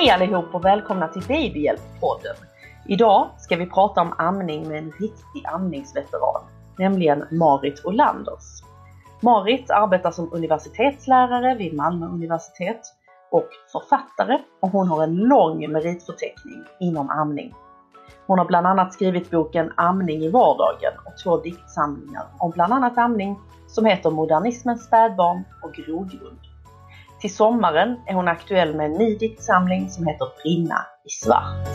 Hej allihop och välkomna till Babyhjälp-podden. Idag ska vi prata om amning med en riktig amningsveteran, nämligen Marit Olanders. Marit arbetar som universitetslärare vid Malmö universitet och författare och hon har en lång meritförteckning inom amning. Hon har bland annat skrivit boken Amning i vardagen och två diktsamlingar om bland annat amning som heter Modernismens spädbarn och Grogrund. Till sommaren är hon aktuell med en ny diktsamling som heter Brinna i svart.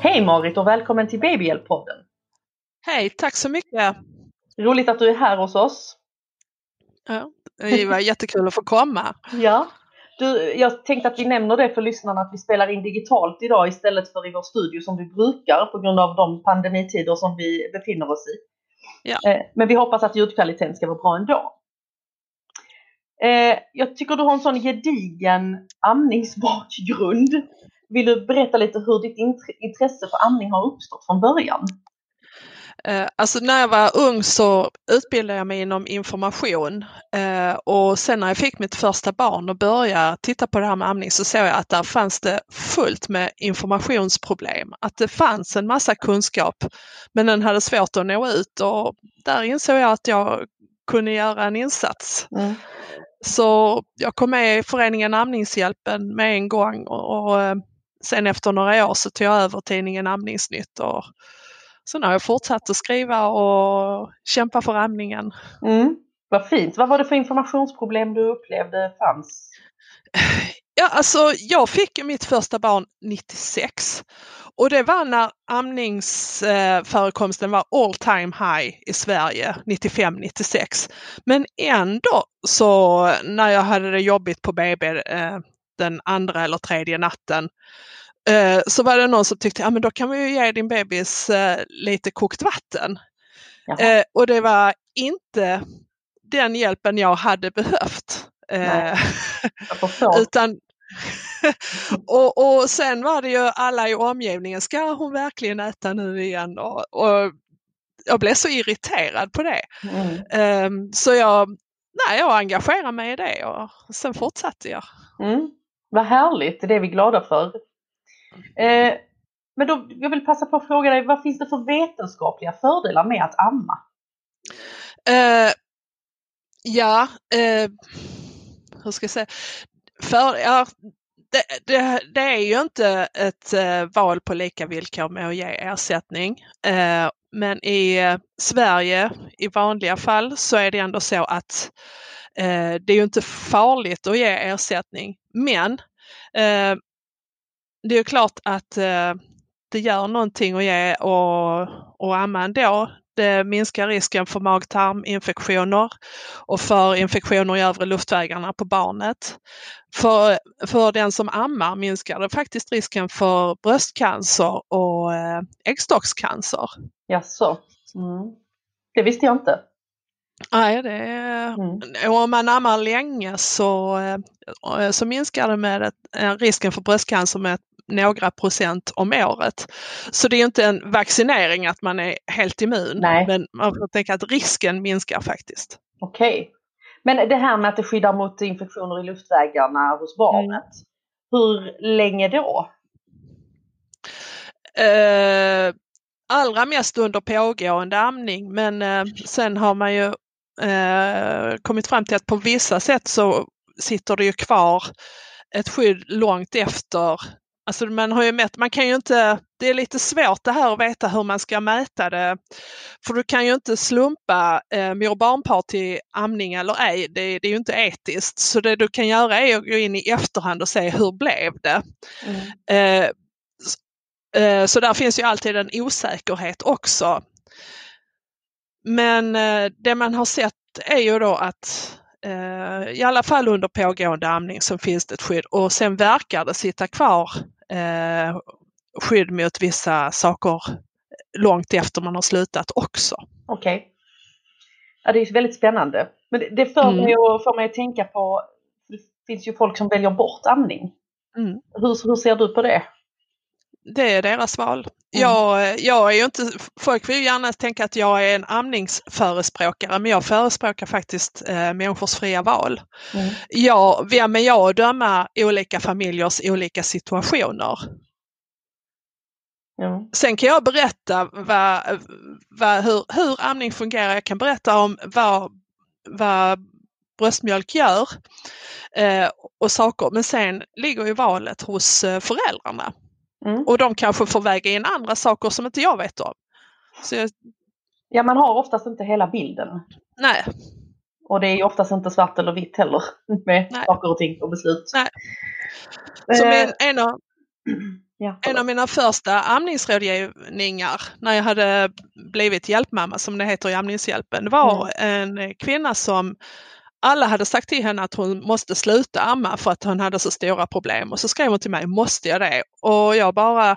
Hej Marit och välkommen till Babyhjälp-podden! Hej, tack så mycket! Roligt att du är här hos oss. Ja, det var jättekul att få komma. Ja, du, jag tänkte att vi nämner det för lyssnarna att vi spelar in digitalt idag istället för i vår studio som vi brukar på grund av de pandemitider som vi befinner oss i. Ja. Eh, Men vi hoppas att ljudkvaliteten ska vara bra ändå. Eh, Jag tycker du har en sån gedigen amningsbakgrund. Vill du berätta lite hur ditt int- intresse för amning har uppstått från början? Eh, Alltså när jag var ung så utbildade jag mig inom information eh, och sen när jag fick mitt första barn och började titta på det här med amning så såg jag att där fanns det fullt med informationsproblem. Att det fanns en massa kunskap men den hade svårt att nå ut och där insåg jag att jag kunde göra en insats. Mm. Så jag kom med i föreningen Amningshjälpen med en gång och, eh, sen efter några år så tog jag över tidningen Amningsnytt och sen har jag fortsatt att skriva och kämpa för amningen. Mm. Vad fint. Vad var det för informationsproblem du upplevde fanns? Ja, alltså jag fick mitt första barn 96 och det var när amningsförekomsten var all time high i Sverige 95-96. Men ändå så när jag hade det jobbigt på BB eh, den andra eller tredje natten så var det någon som tyckte, ja men då kan vi ju ge din bebis eh, lite kokt vatten. Jaha. Eh, och det var inte den hjälpen jag hade behövt. Nej. Eh, Jag utan och, och sen var det ju alla i omgivningen, ska hon verkligen äta nu igen? Och, och jag blev så irriterad på det. Mm. Ehm, så jag, nej, jag engagerade mig i det och sen fortsatte jag. Mm. Vad härligt, det är vi glada för. Eh, men då, jag vill passa på att fråga dig, vad finns det för vetenskapliga fördelar med att amma? Eh, ja, eh, hur ska jag säga? För, ja, det, det, det är ju inte ett eh, val på lika villkor med att ge ersättning. Eh, men i Sverige i vanliga fall så är det ändå så att eh, det är ju inte farligt att ge ersättning. Men eh, det är ju klart att eh, det gör någonting att ge och, och amma ändå. Det minskar risken för mag-tarminfektioner och för infektioner i övre luftvägarna på barnet. För, för den som ammar minskar det faktiskt risken för bröstcancer och eh, äggstockscancer. Jaså? Mm. Det visste jag inte. Nej, det är, mm. om man ammar länge så, eh, så minskar det med ett, risken för bröstcancer med några procent om året. Så det är inte en vaccinering att man är helt immun, Nej. men man får tänka att risken minskar faktiskt. Okej. Okay. Men det här med att det skyddar mot infektioner i luftvägarna hos barnet, mm. hur länge då? Eh, allra mest under pågående amning men eh, sen har man ju eh, kommit fram till att på vissa sätt så sitter det ju kvar ett skydd långt efter Alltså man har ju mätt, man kan ju inte, det är lite svårt det här att veta hur man ska mäta det. För du kan ju inte slumpa eh, mor barnpar till amning eller ej, det, det, är ju inte etiskt. Så det du kan göra är att gå in i efterhand och se hur blev det? Mm. Eh, eh, så där finns ju alltid en osäkerhet också. Men eh, det man har sett är ju då att Eh, i alla fall under pågående amning så finns det ett skydd och sen verkar det sitta kvar eh, skydd mot vissa saker långt efter man har slutat också. Okej. Okay. Ja, det är väldigt spännande. Men det, det får, mm. mig att, får mig att tänka på, det finns ju folk som väljer bort amning. Mm. Hur, hur ser du på det? det är deras val. Mm. Jag, jag är ju inte, folk vill gärna tänka att jag är en amningsförespråkare men jag förespråkar faktiskt eh, människors fria val. Mm. Jag, vem är jag att döma olika familjers olika situationer? Mm. Sen kan jag berätta vad, vad, hur, hur amning fungerar. Jag kan berätta om vad, vad bröstmjölk gör eh, och saker. Men sen ligger ju valet hos eh, föräldrarna. Mm. Och de kanske får väga in andra saker som inte jag vet om. Jag... Ja, man har oftast inte hela bilden. Nej. Och det är oftast inte svart eller vitt heller med Nej. saker och ting och beslut. Nej. Så min, eh, en, av, ja, en av mina första amningsrådgivningar när jag hade blivit hjälpmamma som det heter i Amningshjälpen var mm. en kvinna som alla hade sagt till henne att hon måste sluta amma för att hon hade så stora problem och så skrev hon till mig, måste jag det? Och jag bara,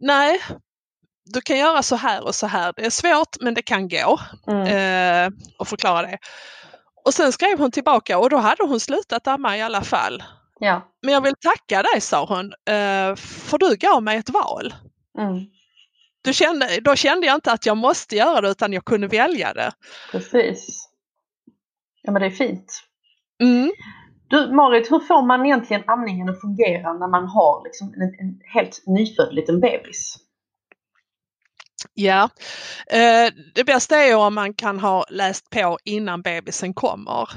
nej, du kan göra så här och så här. Det är svårt men det kan gå. Mm. Eh, och förklara det. Och sen skrev hon tillbaka och då hade hon slutat amma i alla fall. Ja. Men jag vill tacka dig, sa hon, eh, för du gav mig ett val. Mm. Du kände, då kände jag inte att jag måste göra det utan jag kunde välja det. Precis. Ja men det är fint. Mm. Du Marit, hur får man egentligen amningen att fungera när man har liksom en, en helt nyfödd liten bebis? Ja, eh, det bästa är om man kan ha läst på innan bebisen kommer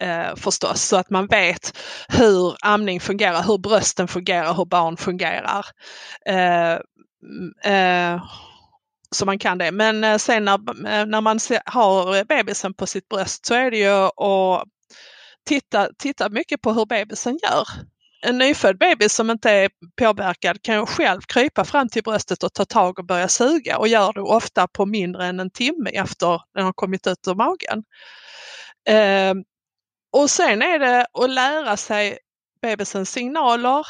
eh, förstås så att man vet hur amning fungerar, hur brösten fungerar, hur barn fungerar. Så man kan det. Men eh, sen när, eh, när man har bebisen på sitt bröst så är det ju att titta, titta mycket på hur bebisen gör. En nyfödd bebis som inte är påverkad kan ju själv krypa fram till bröstet och ta tag och börja suga och gör det ofta på mindre än en timme efter den har kommit ut ur magen. Eh, och sen är det att lära sig bebisens signaler,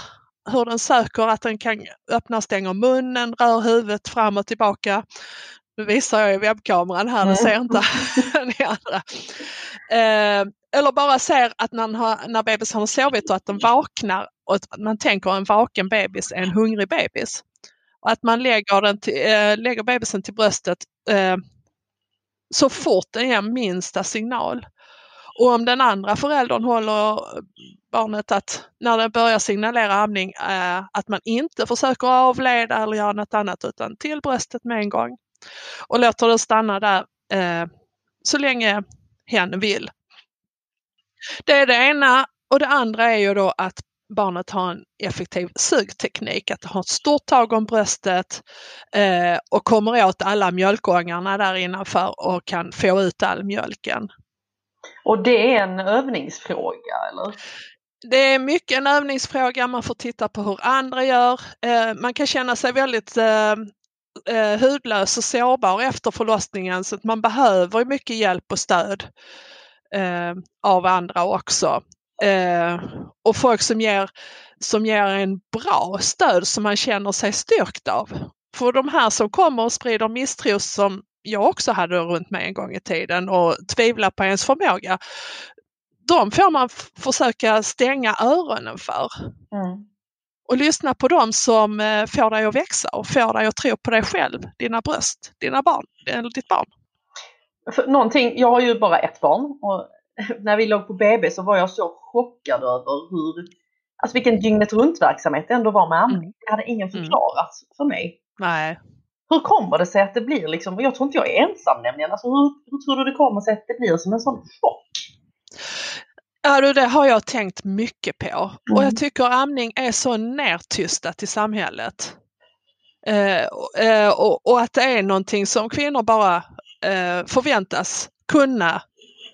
hur den söker, att den kan öppna och stänga munnen, rör huvudet fram och tillbaka. Nu visar jag i webbkameran här, det ser inte ni andra. Eh, eller bara ser att när, har, när bebisen har sovit och att den vaknar och att man tänker en vaken bebis är en hungrig bebis. Och att man lägger, den till, eh, lägger bebisen till bröstet eh, så fort den ger minsta signal. Och om den andra föräldern håller barnet att när det börjar signalera amning eh, att man inte försöker avleda eller göra något annat utan till bröstet med en gång. Och låter det stanna där eh, så länge hen vill. Det är det ena och det andra är ju då att barnet har en effektiv sugteknik, att det har ett stort tag om bröstet eh, och kommer åt alla mjölkångarna där innanför och kan få ut all mjölken. Och det är en övningsfråga eller? Det är mycket en övningsfråga, man får titta på hur andra gör. Eh, man kan känna sig väldigt eh, eh, hudlös och sårbar efter förlossningen så att man behöver mycket hjälp och stöd av andra också. Och folk som ger, som ger en bra stöd som man känner sig styrkt av. För de här som kommer och sprider misstro som jag också hade runt mig en gång i tiden och tvivlar på ens förmåga. De får man försöka stänga öronen för. Mm. Och lyssna på dem som eh, får dig att växa och får dig att tro på dig själv, dina bröst, dina barn, eller ditt barn. För någonting, jag har ju bara ett barn och när vi låg på BB så var jag så chockad över hur, alltså vilken dygnet runt verksamhet det ändå var med amning. Mm. Det hade ingen mm. förklarat mm. för mig. Nej. Hur kommer det sig att det blir liksom, jag tror inte jag är ensam nämligen, alltså hur, hur tror du det kommer sig att det blir som en sån chock? Ja, det har jag tänkt mycket på mm. och jag mm. tycker amning är så nertystat i samhället. Eh, eh, och, och, att det är någonting som kvinnor bara eh, förväntas kunna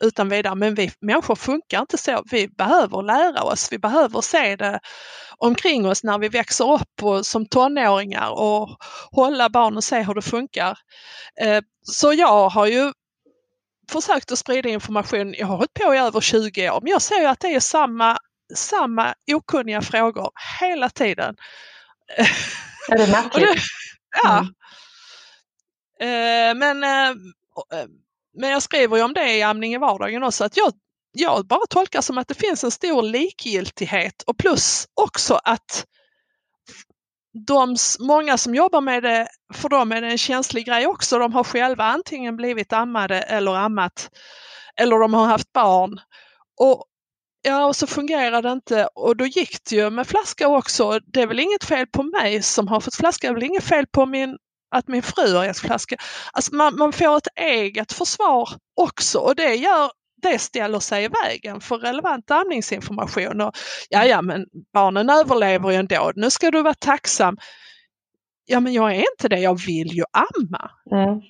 utan vidare. Men vi människor funkar inte så. Vi behöver lära oss, vi behöver se det omkring oss när vi växer upp och som tonåringar och hålla barn och se hur det funkar. Eh, så jag har ju försökt att sprida information. Jag har hållit på i över 20 år men jag ser ju att det är samma, samma okunniga frågor hela tiden. Är det märkligt? ja. Mm. Eh, men eh, men jag skriver ju om det i Amning i vardagen också, att jag, jag bara tolkar som att det finns en stor likgiltighet och plus också att de, många som jobbar med det, för dem är det en känslig grej också. De har själva antingen blivit ammade eller ammat eller de har haft barn. Och Ja, och så fungerar det inte och då gick det ju med flaska också. Det är väl inget fel på mig som har fått flaska, det är väl inget fel på min att min fru har gett flaska. Alltså man, man får ett eget försvar också och det gör det ställer sig i vägen för relevant amningsinformation. Och, ja, ja, men barnen överlever ju ändå. Nu ska du vara tacksam. Ja, men jag är inte det. Jag vill ju amma. Mm.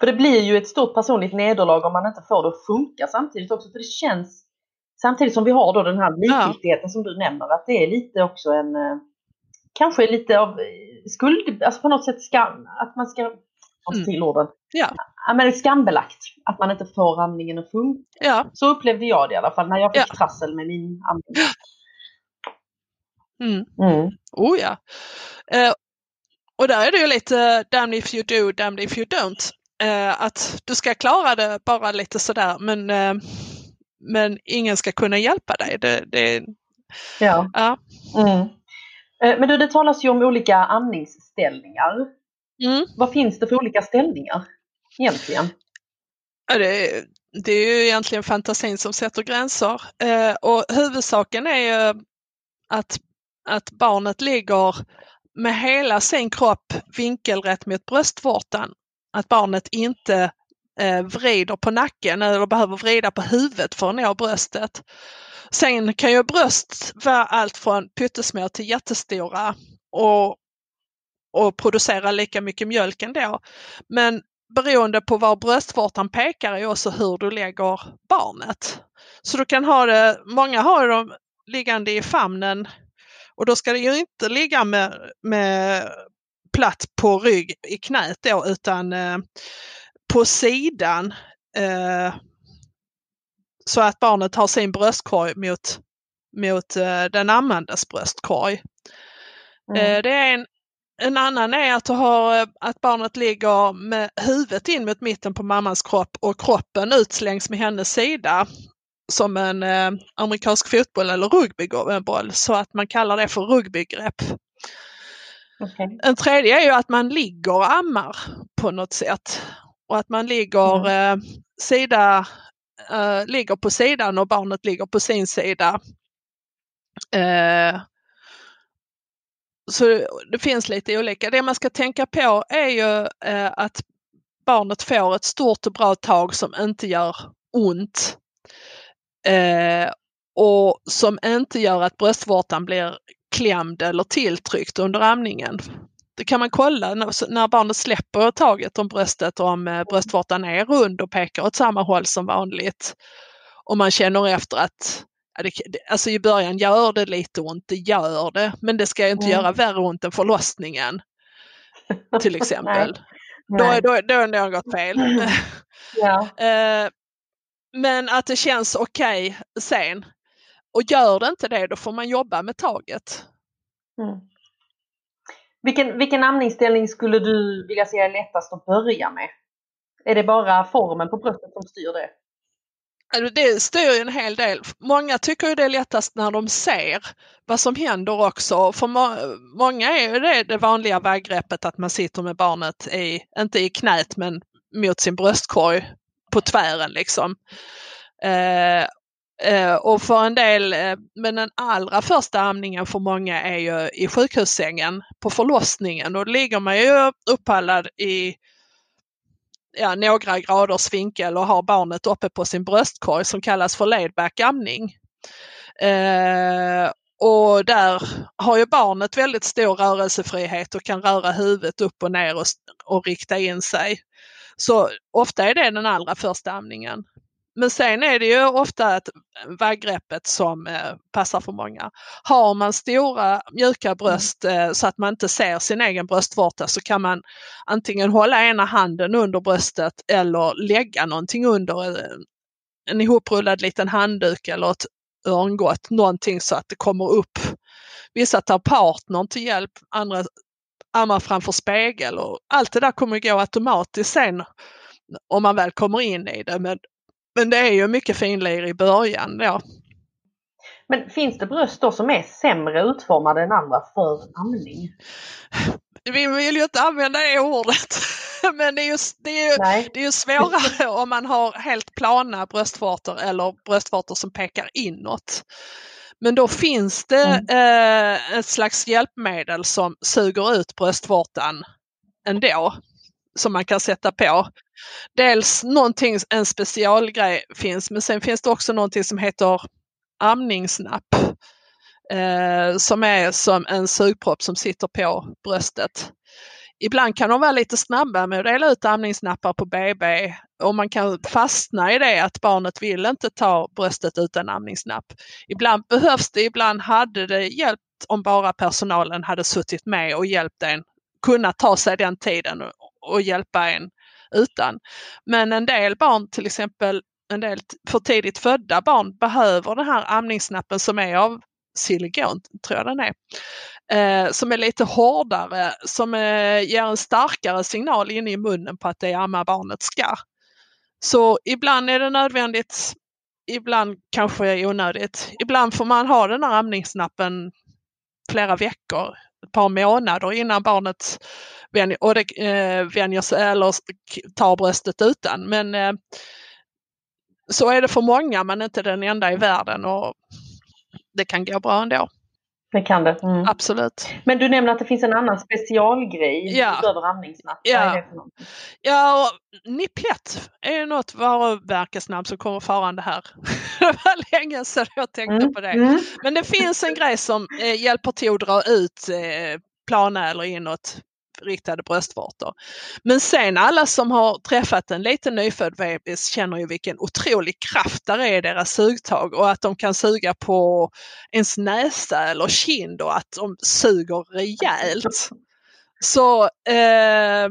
För det blir ju ett stort personligt nederlag om man inte får det att funka samtidigt också. För det känns, samtidigt som vi har då den här likgiltigheten ja. som du nämner, att det är lite också en, eh, kanske lite av skuld, alltså på något sätt skam, att man ska, mm. till orden, ja. ja men skambelagt att man inte får amningen att funka. Ja. Så upplevde jag det i alla fall när jag fick ja. trassel med min amning. Mm. Mm. Oh ja. Eh, och där är det ju lite damn if you do, damn if you don't. Eh, att du ska klara det bara lite sådär men, eh, men ingen ska kunna hjälpa dig. Det, det ja. ja. Mm. Eh, men du, det talas ju om olika amningsställningar. Mm. Vad finns det för olika ställningar egentligen? Ja, det, det är ju egentligen fantasin som sätter gränser eh, och huvudsaken är ju att, att barnet ligger med hela sin kropp vinkelrätt mot bröstvårtan. Att barnet inte eh, vrider på nacken eller behöver vrida på huvudet för att nå bröstet. Sen kan ju bröst vara allt från pyttesmå till jättestora och, och producera lika mycket mjölk ändå. Men beroende på var bröstvårtan pekar är också hur du lägger barnet. Så du kan ha det, många har dem liggande i famnen och då ska det ju inte ligga med, med platt på rygg i knät då utan eh, på sidan eh, så att barnet har sin bröstkorg mot, mot eh, den ammandes bröstkorg. Mm. Eh, det är en, en annan är att, har, eh, att barnet ligger med huvudet in mot mitten på mammans kropp och kroppen ut längs med hennes sida som en eh, amerikansk fotboll eller rugbyboll så att man kallar det för rugbygrepp. Okay. En tredje är ju att man ligger och ammar på något sätt och att man ligger mm. eh, sida uh, ligger på sidan och barnet ligger på sin sida. Uh, så det finns lite olika. Det man ska tänka på är ju eh, att barnet får ett stort och bra tag som inte gör ont. Eh, och som inte gör att bröstvårtan blir klämd eller tilltryckt under amningen. Det kan man kolla när, barnet släpper taget om bröstet och om eh, bröstvårtan är rund och pekar åt samma håll som vanligt och man känner efter att alltså i början gör det lite ont, det gör det, men det ska inte mm. göra värre ont än förlossningen. till exempel. Nej. Då, då, då är det något fel. ja. Eh, men att det känns okej okay sen. Och gör det inte det, då får man jobba med taget. Mm. Vilken, vilken amningsställning skulle du vilja säga är lättast att börja med? Är det bara formen på bröstet som styr det? Alltså, det styr ju en hel del. Många tycker ju det är lättast när de ser vad som händer också. För må många är det det vanliga väggreppet att man sitter med barnet i, inte i knät men mot sin bröstkorg på tvären liksom. Eh, eh, och för en del, eh, men den allra första amningen för många är ju i sjukhussängen på förlossningen och då ligger man ju uppallad i ja, några graders vinkel och har barnet uppe på sin bröstkorg som kallas för laidback amning. Eh, och där har ju barnet väldigt stor rörelsefrihet och kan röra huvudet upp och ner och, och rikta in sig. Så ofta är det den allra första amningen. Men sen är det ju ofta ett vaggreppet som eh, passar för många. Har man stora mjuka mm. bröst eh, så att man inte ser sin egen bröstvårta så kan man antingen hålla ena handen under bröstet eller lägga någonting under eh, en ihoprullad liten handduk eller ett örngott, någonting så att det kommer upp. Vissa tar partnern till hjälp, andra ammar framför spegel och allt det där kommer gå automatiskt sen om man väl kommer in i det. Men men det är ju mycket finlir i början då. Men finns det bröst då som är sämre utformade än andra för amning? Vi vill ju inte använda det ordet. Men det är ju, det är ju, det är ju svårare om man har helt plana bröstvårtor eller bröstvårtor som pekar inåt. Men då finns det mm. eh, ett slags hjälpmedel som suger ut bröstvårtan ändå som man kan sätta på. Dels någonting, en specialgrej finns, men sen finns det också någonting som heter amningsnapp. Eh, som är som en sugpropp som sitter på bröstet. Ibland kan de vara lite snabba med att dela ut amningsnappar på BB och man kan fastna i det att barnet vill inte ta bröstet utan amningsnapp. Ibland behövs det, ibland hade det hjälpt om bara personalen hade suttit med och hjälpt en kunna ta sig den tiden och hjälpa en utan. Men en del barn, till exempel en del för tidigt födda barn, behöver den här amningsnappen som är av silikon, tror jag den är, eh, som är lite hårdare, som eh, ger en starkare signal inne i munnen på att det är amma barnet ska. Så ibland är det nödvändigt, ibland kanske onödigt. Ibland får man ha den här amningsnappen flera veckor, ett par månader innan barnet vänjer, och det, eh, vänjer sig eller tar bröstet utan. Men eh, så är det för många men inte den enda i världen och det kan gå bra ändå. Det kan det. Mm. Absolut. Men du nämner att det finns en annan specialgrej ja. utöver amningsnapp. Ja, ja och Niplet är något varumärkesnamn som kommer farande här. det var länge sedan jag tänkte mm. på det. Mm. Men det finns en grej som eh, hjälper till att dra ut eh, eller inåt riktade bröstvårtor. Men sen alla som har träffat en liten nyfödd bebis känner ju vilken otrolig kraft där är i deras sugtag och att de kan suga på ens näsa eller kind och att de suger rejält. Så eh,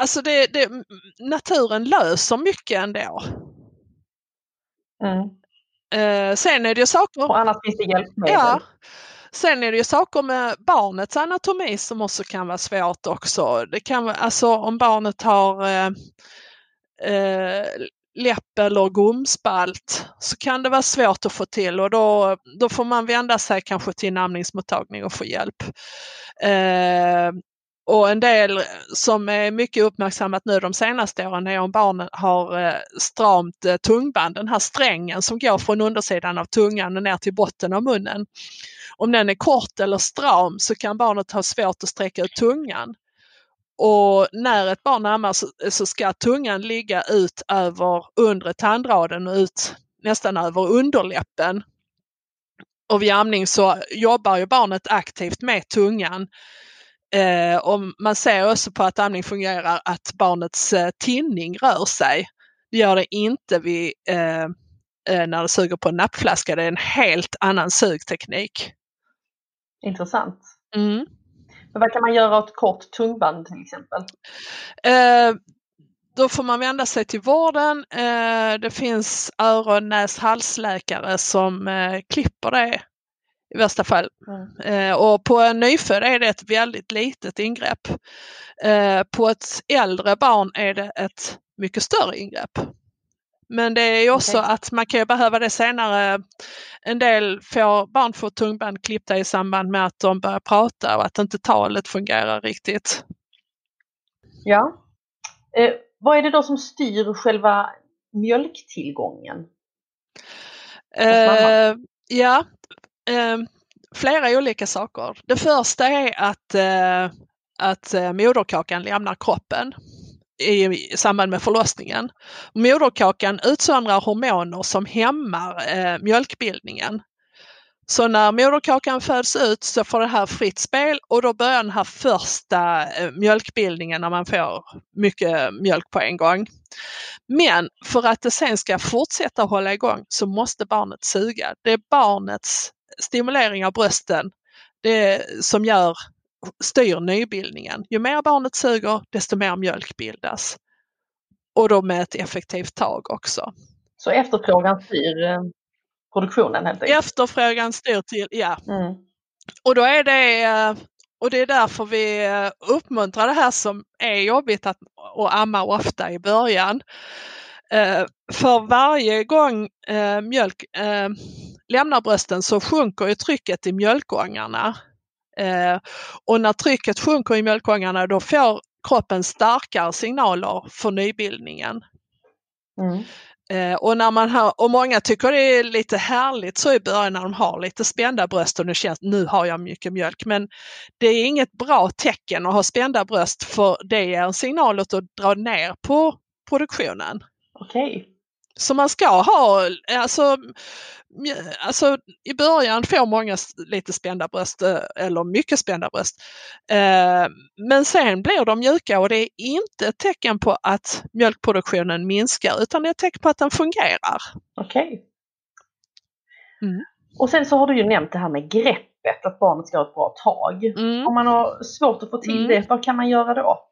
Alltså det, det, naturen löser mycket ändå. Mm. Eh, sen är det ju saker... Och annars finns det hjälpmedel. Ja. Sen är det ju saker med barnets anatomi som också kan vara svårt också. Det kan vara, alltså om barnet har eh, eh, läpp eller gomspalt så kan det vara svårt att få till och då, då får man vända sig kanske till en amningsmottagning och få hjälp. Eh, och en del som är mycket uppmärksammat nu de senaste åren är om barnen har eh, stramt eh, tungband, den här strängen som går från undersidan av tungan och ner till botten av munnen. Om den är kort eller stram så kan barnet ha svårt att sträcka ut tungan. Och när ett barn ammar så, så ska tungan ligga ut över undre tandraden och ut nästan över underläppen. Och vid amning så jobbar ju barnet aktivt med tungan. Eh, och man ser också på att amning fungerar att barnets eh, tinning rör sig. Det gör det inte vid, eh, eh när det suger på en nappflaska. Det är en helt annan sugteknik. Intressant. Mm. Men vad kan man göra åt kort tungband till exempel? Eh, då får man vända sig till vården. Eh, det finns öron, näs, halsläkare som eh, klipper det i värsta fall. Mm. Eh, och på en nyfödd är det ett väldigt litet ingrepp. Eh, på ett äldre barn är det ett mycket större ingrepp. Men det är också okay. att man kan behöva det senare. En del får barn får tungband klippta i samband med att de börjar prata och att inte talet fungerar riktigt. Ja. Eh, vad är det då som styr själva mjölktillgången? Eh, ja, eh, flera olika saker. Det första är att, eh, att eh, moderkakan lämnar kroppen i samband med förlossningen. Moderkakan utsöndrar hormoner som hämmar eh, mjölkbildningen. Så när moderkakan föds ut så får det här fritt spel och då börjar den här första eh, mjölkbildningen när man får mycket mjölk på en gång. Men för att det sen ska fortsätta hålla igång så måste barnet suga. Det är barnets stimulering av brösten det som gör styr nybildningen. Ju mer barnet suger desto mer mjölk bildas. Och då med ett effektivt tag också. Så efterfrågan styr eh, produktionen helt enkelt? Efterfrågan styr till, ja. Mm. Och då är det eh, och det är därför vi eh, uppmuntrar det här som är jobbigt att, att amma ofta i början. För varje gång mjölk lämnar brösten så sjunker ju trycket i mjölkångarna och när trycket sjunker i mjölkångarna då får kroppen starkare signaler för nybildningen. Mm. Eh, och, när man har, och många tycker det är lite härligt så i början när de har lite spända bröst och nu känns nu har jag mycket mjölk. Men det är inget bra tecken att ha spända bröst för det är en signal att dra ner på produktionen. Okej. Så man ska ha, alltså, alltså i början får många lite spända bröst eh, eller mycket spända bröst. Eh, men sen blir de mjuka och det är inte ett tecken på att mjölkproduktionen minskar utan det är ett tecken på att den fungerar. Okej. Okay. Mm. Och sen så har du ju nämnt det här med greppet, att barnet ska ha ett bra tag. Mm. Om man har svårt att få till mm. det, vad kan man göra då?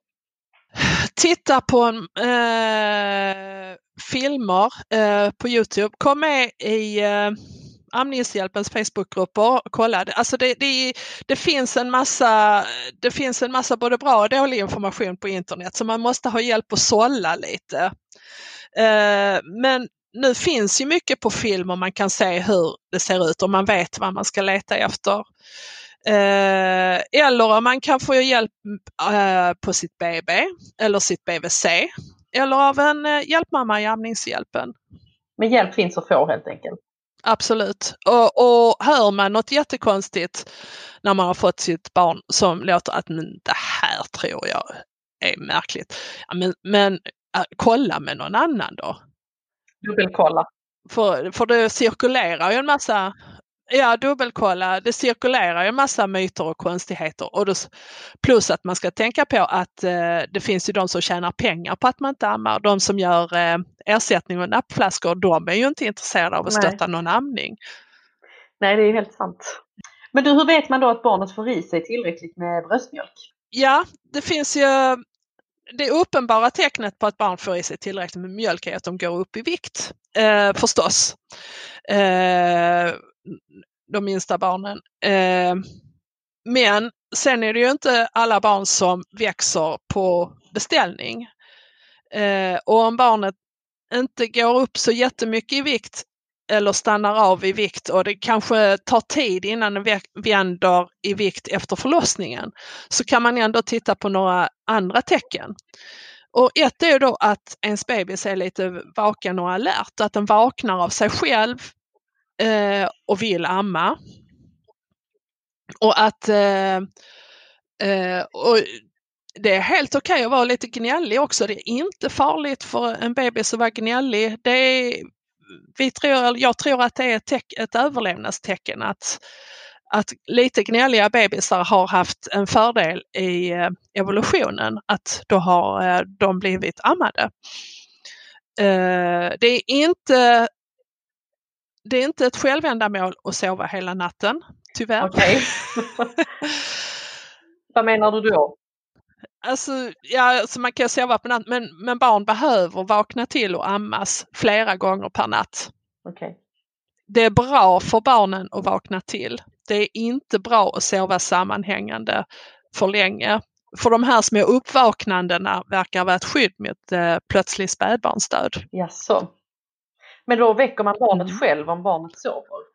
Titta på eh, filmer eh, på Youtube. Kom med i eh, Amningshjälpens Facebookgrupper och kolla. Alltså det, det, det, finns en massa, det finns en massa både bra och dålig information på internet så man måste ha hjälp att sålla lite. Eh, men nu finns ju mycket på film och man kan se hur det ser ut och man vet vad man ska leta efter. Eh, eller man kan få hjälp eh, på sitt BB eller sitt BVC eller av en eh, hjälpmamma i amningshjälpen. Men hjälp finns att få helt enkelt? Absolut. Och, och hör man något jättekonstigt när man har fått sitt barn som låter att det här tror jag är märkligt. Men, men äh, kolla med någon annan då. Dubbelkolla. För, för det cirkulerar ju en massa Ja, dubbelkolla. Det cirkulerar ju en massa myter och konstigheter. Och då, plus att man ska tänka på att eh, det finns ju de som tjänar pengar på att man inte ammar. De som gör eh, ersättning och nappflaskor, de är ju inte intresserade av att Nej. stötta någon amning. Nej, det är helt sant. Men du, hur vet man då att barnet får i sig tillräckligt med bröstmjölk? Ja, det finns ju det uppenbara tecknet på att barn får i sig tillräckligt med mjölk är att de går upp i vikt, eh, förstås. Eh, de minsta barnen. Eh, men sen är det ju inte alla barn som växer på beställning. Eh, och om barnet inte går upp så jättemycket i vikt eller stannar av i vikt och det kanske tar tid innan den vänder i vikt efter förlossningen så kan man ändå titta på några andra tecken. Och ett är då att ens bebis är lite vaken och alert, att den vaknar av sig själv eh, och vill amma. Och att eh, eh, och det är helt okej okay att vara lite gnällig också. Det är inte farligt för en bebis att vara gnällig. Det är, vi tror, jag tror att det är ett, ett överlevnadstecken att, att lite gnälliga bebisar har haft en fördel i eh, evolutionen, att då har eh, de blivit ammade. Eh, det är inte det är inte ett självändamål att sova hela natten, tyvärr. Okay. Vad menar du då? Alltså, ja, alltså man kan sova på natten men, men barn behöver vakna till och ammas flera gånger per natt. Okay. Det är bra för barnen att vakna till. Det är inte bra att sova sammanhängande för länge. För de här små uppvaknandena verkar vara ett skydd mot eh, plötslig spädbarnsdöd. Jaså. Men då väcker man barnet Mm. själv om barnet sover?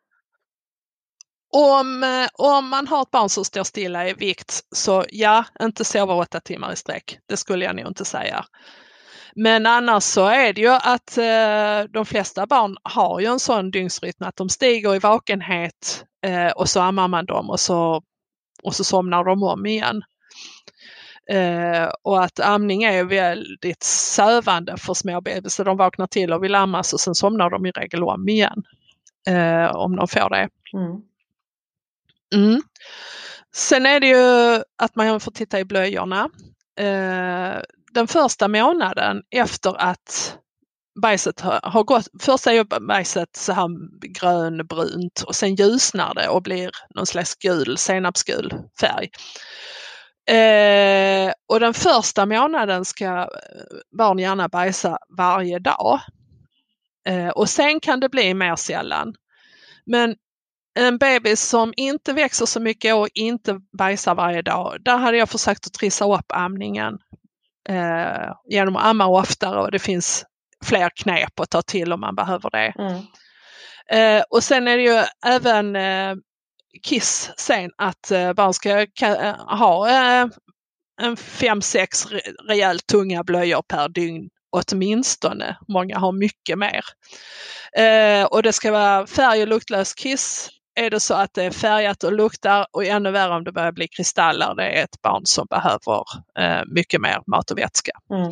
Om, eh, om man har ett barn som står stilla i vikt så ja, inte sova åtta timmar i sträck. Det skulle jag nog inte säga. Men annars så är det ju att eh, de flesta barn har ju en sån dygnsrytm att de stiger i vakenhet eh, och så ammar man dem och så, och så somnar de om igen. Eh, och att amning är väldigt sövande för små bebisar. De vaknar till och vill ammas och sen somnar de i regel om igen. Eh, om de får det. Mm. Mm. Sen är det ju att man får titta i blöjorna. Eh, den första månaden efter att bajset har, har gått, först är ju bajset så här grönbrunt och sen ljusnar det och blir någon slags gul, senapsgul färg. Eh, och den första månaden ska barn gärna bajsa varje dag. Eh, och sen kan det bli mer sällan. Men en bebis som inte växer så mycket och inte bajsar varje dag, där hade jag försökt att trissa upp amningen eh, genom att amma oftare och det finns fler knep att ta till om man behöver det. Mm. Eh, och sen är det ju även eh, kiss sen att eh, barn ska eh, ha eh, en fem, sex rejält tunga blöjor per dygn åtminstone. Många har mycket mer. Eh, och det ska vara färg och luktlös kiss. Är det så att det är färgat och luktar och ännu värre om det börjar bli kristaller, det är ett barn som behöver eh, mycket mer mat och vätska. Mm.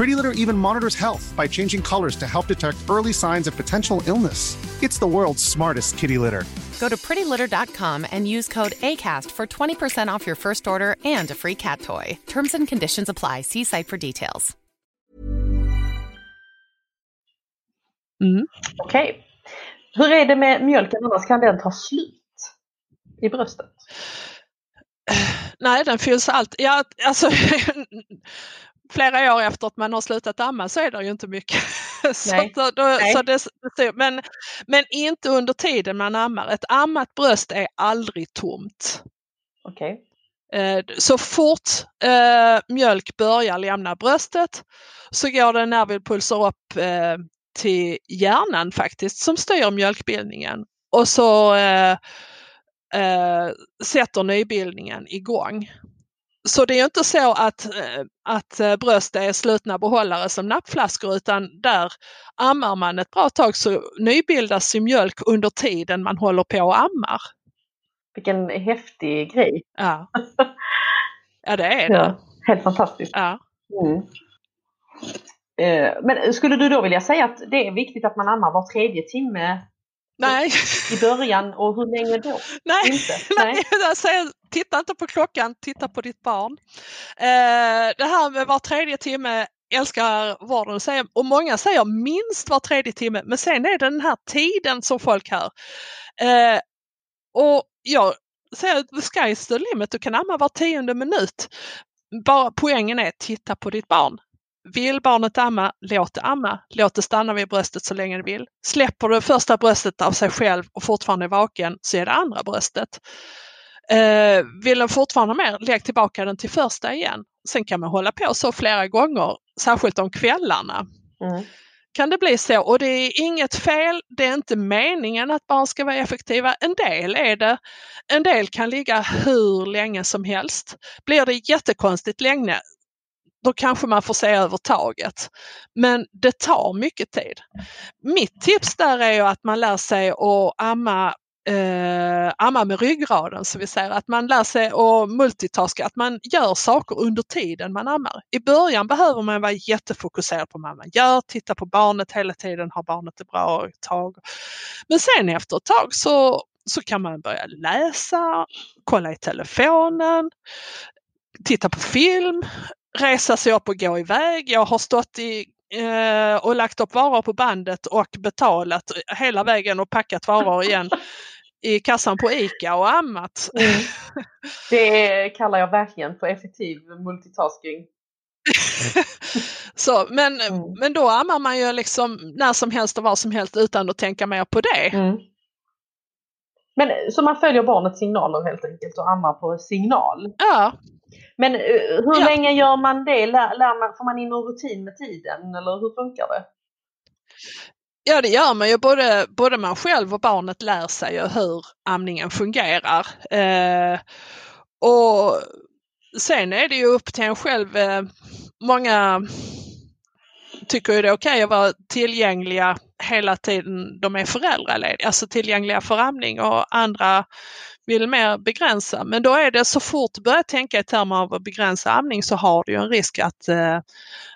Pretty Litter even monitors health by changing colors to help detect early signs of potential illness. It's the world's smartest kitty litter. Go to prettylitter.com and use code ACAST for 20% off your first order and a free cat toy. Terms and conditions apply. See site for details. Mm. Okej. Hur är det med mjölken annars? Kan den ta slut i bröstet? Nej, den fylls allt. Ja, alltså, flera år efter att man har slutat amma så är det ju inte mycket. så Nej. då, då, Nej. så det, det- men, men inte under tiden man ammar. Ett ammat bröst är aldrig tomt. Okej. Eh, Så fort eh, mjölk börjar lämna bröstet så går den nervimpulser upp eh, till hjärnan faktiskt som styr mjölkbildningen och så eh, eh, sätter nybildningen igång. Så det är ju inte så att, eh, att eh, bröst är slutna behållare som nappflaskor utan där ammar man ett bra tag så nybildas ju mjölk under tiden man håller på och ammar. Vilken häftig grej. Ja, ja det är det. Ja, helt fantastiskt. Ja. Mm. Eh, Men skulle du då vilja säga att det är viktigt att man ammar var tredje timme Nej, i början och hur länge då? nej, Inte? nej. Nej. Säger, titta inte på klockan, titta på ditt barn. Eh, det här med var tredje timme älskar vården att säga och många säger minst var tredje timme men sen är det den här tiden som folk hör. Eh, och jag säger the sky's the limit, du kan amma var tionde minut. Bara poängen är titta på ditt barn. Vill barnet amma, låt det amma. Låt det stanna vid bröstet så länge det vill. Släpper du första bröstet av sig själv och fortfarande är vaken så är det andra bröstet. Eh, vill den fortfarande mer, lägg tillbaka den till första igen. Sen kan man hålla på så flera gånger, särskilt om kvällarna. Mm. Kan det bli så och det är inget fel, det är inte meningen att barn ska vara effektiva. En del är det. En del kan ligga hur länge som helst. Blir det jättekonstigt länge då kanske man får se över taget. Men det tar mycket tid. Mitt tips där är att man lär sig att amma eh, amma med ryggraden, så vi säger att man lär sig att multitaska, att man gör saker under tiden man ammar. I början behöver man vara jättefokuserad på vad man gör, titta på barnet hela tiden, har barnet det bra ett tag. Men sen efter ett tag så, så kan man börja läsa, kolla i telefonen, titta på film, resa sig upp och gå iväg. Jag har stått i eh, och lagt upp varor på bandet och betalat hela vägen och packat varor igen i kassan på ICA och ammat. Mm. Det kallar jag verkligen för effektiv multitasking. Så, men, Mm. men då ammar man ju liksom när som helst och var som helst utan att tänka mer på det. Mm. Men så man följer barnets signaler helt enkelt och ammar på signal. Ja, Men eh, hur Ja. länge gör man det? Lär, lär man, får man in någon rutin med tiden eller hur funkar det? Ja det gör man ju, både, både man själv och barnet lär sig ju hur amningen fungerar. Eh, och sen är det ju upp till en själv. Eh, många tycker ju det är okej att vara tillgängliga hela tiden de är föräldralediga, alltså tillgängliga för amning och andra vill mer begränsa. Men då är det så fort du börjar tänka i termer av att begränsa amning så har du ju en risk att, eh,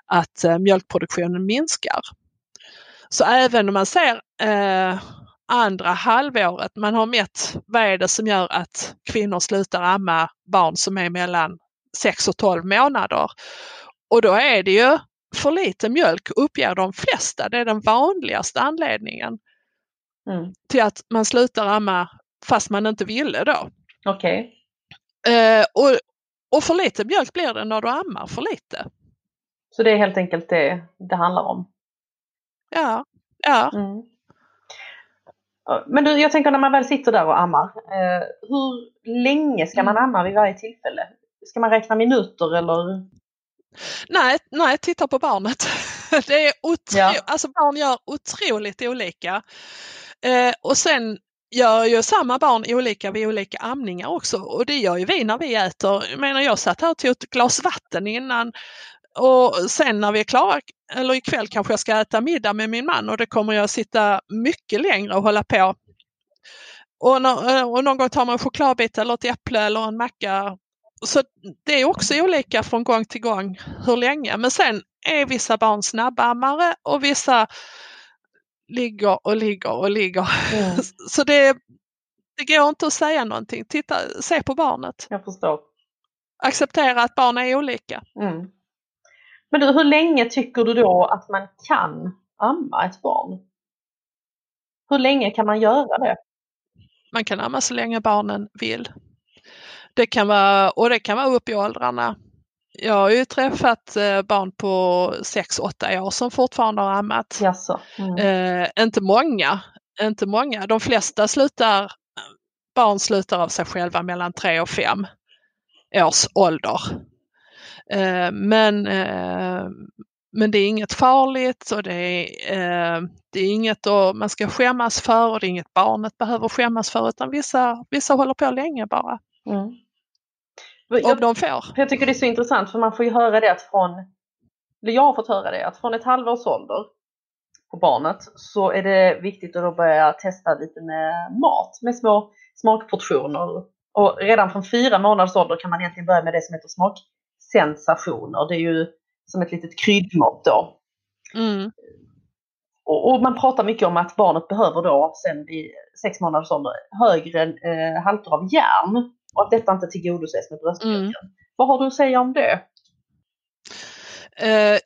att eh, mjölkproduktionen minskar. Så även om man ser eh, andra halvåret, man har mätt vad är det som gör att kvinnor slutar amma barn som är mellan 6 och 12 månader. Och då är det ju för lite mjölk uppger de flesta, det är den vanligaste anledningen Mm. till att man slutar amma fast man inte ville då. Okej. Eh, och, och för lite mjölk blir det när du ammar för lite. Så det är helt enkelt det det handlar om. Ja, ja. Mm. Men du, jag tänker när man väl sitter där och ammar. Eh, hur länge ska man amma vid varje tillfälle? Ska man räkna minuter eller? Nej, nej, titta på barnet. Det är otro... Ja. alltså barn gör otroligt olika. Eh, och sen gör ju samma barn olika vid olika amningar också och det gör ju vi när vi äter. Jag menar jag satt här och tog ett glas vatten innan och sen när vi är klara, eller ikväll kanske jag ska äta middag med min man och det kommer jag sitta mycket längre och hålla på. Och, nå- och någon gång tar man en chokladbit eller ett äpple eller en macka. Så det är också olika från gång till gång hur länge. Men sen är vissa barn snabbammare och vissa ligger och ligger och ligger. Mm, Så det, det går inte att säga någonting. Titta, se på barnet. jag förstår. Acceptera att barn är olika. Mm. Men du, hur länge tycker du då att man kan amma ett barn? Hur länge kan man göra det? Man kan amma så länge barnen vill. Det kan vara, och det kan vara upp i åldrarna. jag har ju träffat eh, barn på 6-8 år som fortfarande har ammat. Jaså. Mm. Eh, inte många, inte många. De flesta slutar, barn slutar av sig själva mellan 3 och 5 års ålder. Eh, men, eh, men det är inget farligt och det är, eh, det är inget man ska skämmas för och det är inget barnet behöver skämmas för utan vissa, vissa håller på länge bara. Mm. Jag, de får. Jag tycker det är så intressant för man får ju höra det att från, eller jag har fått höra det, att från ett halvårs ålder på barnet så är det viktigt att då börja testa lite med mat, med små smakportioner. Och redan från fyra månaders ålder kan man egentligen börja med det som heter smaksensationer. Det är ju som ett litet kryddmått då. Mm. Och, och, man pratar mycket om att barnet behöver då sen vid sex månaders ålder högre eh, halter av järn och att detta inte tillgodoses med bröstmjölken. Mm. Vad har du att säga om det? Uh,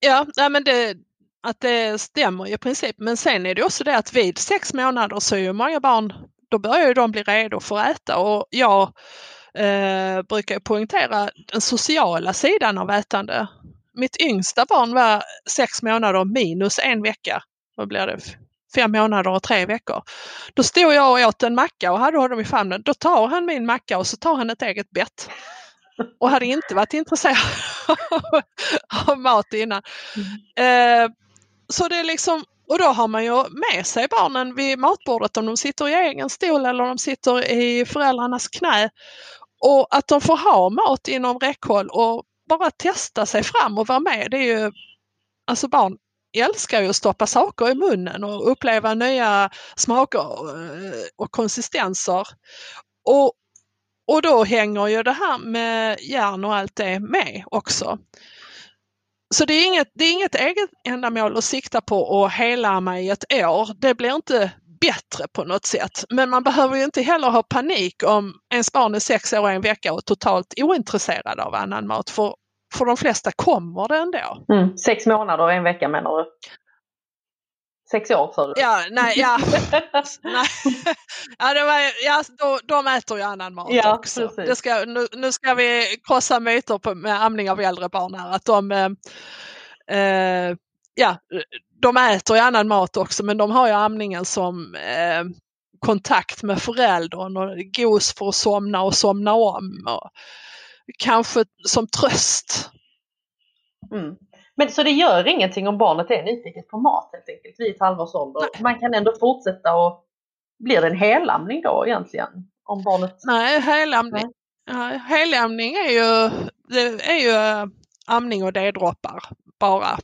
ja, nej men det, att det stämmer i princip. Men sen är det också det att vid sex månader så är ju många barn, då börjar ju de bli redo för att äta och jag eh, brukar poängtera den sociala sidan av ätande. Mitt yngsta barn var sex månader minus en vecka. Vad blir det? fem månader och tre veckor. Då stod jag och åt en macka och hade honom i famnen. Då tar han min macka och så tar han ett eget bett. Och hade inte varit intresserad av mat innan. Mm. Eh, så det är liksom, och då har man ju med sig barnen vid matbordet om de sitter i egen stol eller om de sitter i föräldrarnas knä. Och att de får ha mat inom räckhåll och bara testa sig fram och vara med. Det är ju, alltså barn älskar ju att stoppa saker i munnen och uppleva nya smaker eh, och konsistenser. Och, och då hänger ju det här med järn och allt det med också. Så det är inget, det är inget eget ändamål att sikta på att hela i ett år. Det blir inte bättre på något sätt. Men man behöver ju inte heller ha panik om ens barn är sex år och en vecka och totalt ointresserad av annan mat. För för de flesta kommer det ändå. Mm, sex månader och en vecka menar du? Sex år för Ja, nej, ja. nej. ja, det var, ja då, de äter ju annan mat ja, också. Det ska, nu, nu ska vi krossa myter på, med amning av äldre barn här. Att de, eh, eh, ja, de äter ju annan mat också men de har ju amningen som eh, kontakt med föräldern och gos för att somna och somna om. Och, kanske som tröst. Mm. Men så det gör ingenting om barnet är nyfiket på mat helt enkelt vid ett halvårs ålder? Nej. Man kan ändå fortsätta och blir det en helamning då egentligen? Om barnet... Nej, helamning, Nej. helamning är ju, det är ju äh, amning och D-droppar bara.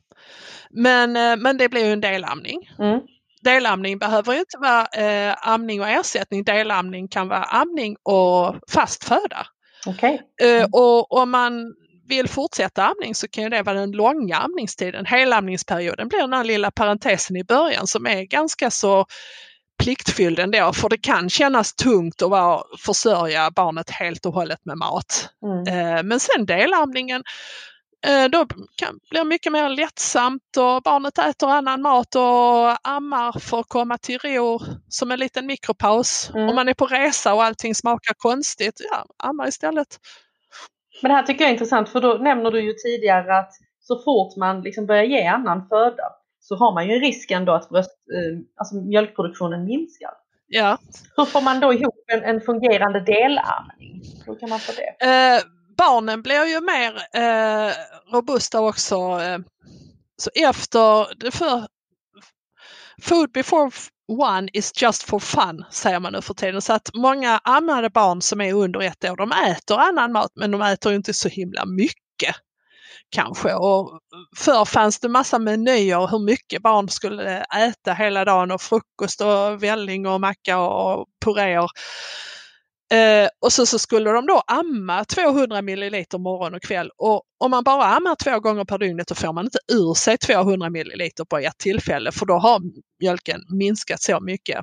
Men, äh, men det blir ju en delamning. Mm. Delamning behöver ju inte vara eh, amning och ersättning. Delamning kan vara amning och fast föda. Okay. Eh, mm. och om man vill fortsätta amning så kan det vara den långa amningstiden. Helamningsperioden blir den här lilla parentesen i början som är ganska så pliktfylld ändå för det kan kännas tungt att vara, försörja barnet helt och hållet med mat. Mm. Eh, men sen delamningen Eh, då kan, blir det mycket mer lättsamt och barnet äter annan mat och ammar för att komma till ro som en liten mikropaus. Mm. Om man är på resa och allting smakar konstigt, ja, amma istället. Men det här tycker jag är intressant för då nämner du ju tidigare att så fort man liksom börjar ge annan föda så har man ju risken då att bröst, eh, alltså mjölkproduktionen minskar. Ja. Hur får man då ihop en, en fungerande delamning? Hur kan man få det? Eh, barnen blir ju mer eh, robusta också. Eh, så efter, det för, food before one is just for fun säger man nu för tiden. Så att många ammade barn som är under ett år de äter annan mat men de äter inte så himla mycket kanske. Och förr fanns det massa menyer hur mycket barn skulle äta hela dagen och frukost och välling och macka och puréer. Eh, och så, så skulle de då amma 200 milliliter morgon och kväll och om man bara ammar två gånger per dygn så får man inte ur sig 200 milliliter på ett tillfälle för då har mjölken minskat så mycket.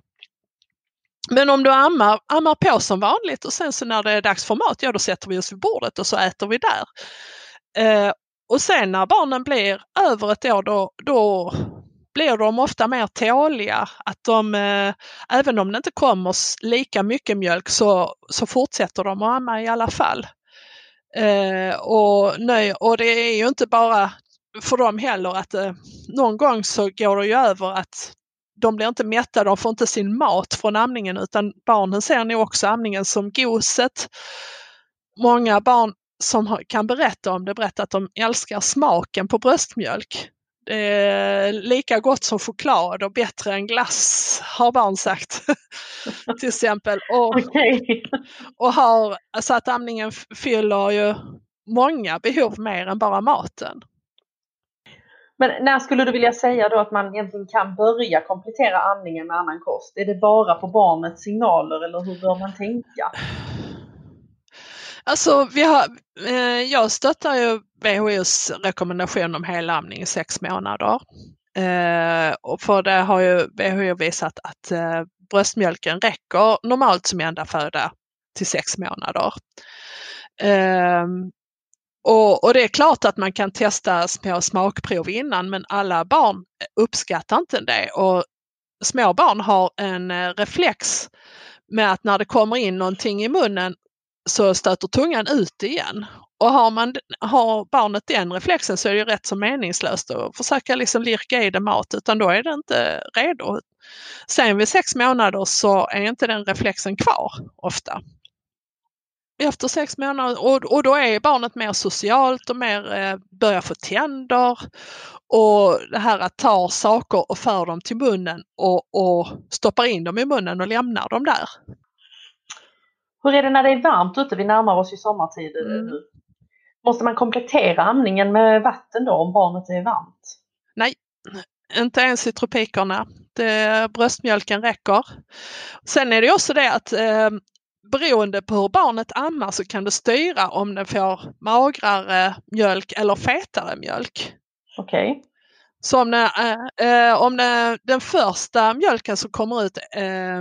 Men om du ammar, ammar på som vanligt och sen så när det är dags för mat, ja då sätter vi oss vid bordet och så äter vi där. Eh, och sen när barnen blir över ett år då, då blir de ofta mer tåliga. Att de, eh, även om det inte kommer lika mycket mjölk så, så fortsätter de att amma i alla fall. Eh, och, nej, och det är ju inte bara för dem heller att eh, någon gång så går det ju över att de blir inte mätta, de får inte sin mat från amningen utan barnen ser nog också amningen som goset. Många barn som kan berätta om det berättar att de älskar smaken på bröstmjölk. Är lika gott som choklad och bättre än glass har barn sagt. Till exempel. Och, Okej. och har, så att amningen fyller ju många behov mer än bara maten. Men när skulle du vilja säga då att man egentligen kan börja komplettera amningen med annan kost? Är det bara på barnets signaler eller hur bör man tänka? Alltså, vi har, eh, jag stöttar ju WHOs rekommendation om helamning i sex månader. Eh, och för det har ju WHO visat att eh, bröstmjölken räcker normalt som enda föda till sex månader. Eh, och, och, det är klart att man kan testa små smakprov innan men alla barn uppskattar inte det. Och små barn har en eh, reflex med att när det kommer in någonting i munnen så stöter tungan ut igen. Och har, man, har barnet den reflexen så är det rätt så meningslöst att försöka liksom lirka i det mat utan då är det inte redo. Sen vid sex månader så är inte den reflexen kvar ofta. Efter sex månader och, och då är barnet mer socialt och mer eh, börjar få tänder. Och det här att ta saker och för dem till munnen och, och stoppar in dem i munnen och lämnar dem där. Hur är det när det är varmt ute? Vi närmar oss ju sommartid Mm. nu. Måste man komplettera amningen med vatten då om barnet är varmt? Nej, inte ens i tropikerna. Det, bröstmjölken räcker. Sen är det också det att eh, beroende på hur barnet ammar så kan det styra om den får magrare mjölk eller fetare mjölk. Okej. Okay. Så om, det, eh, om det, den första mjölken som kommer ut eh,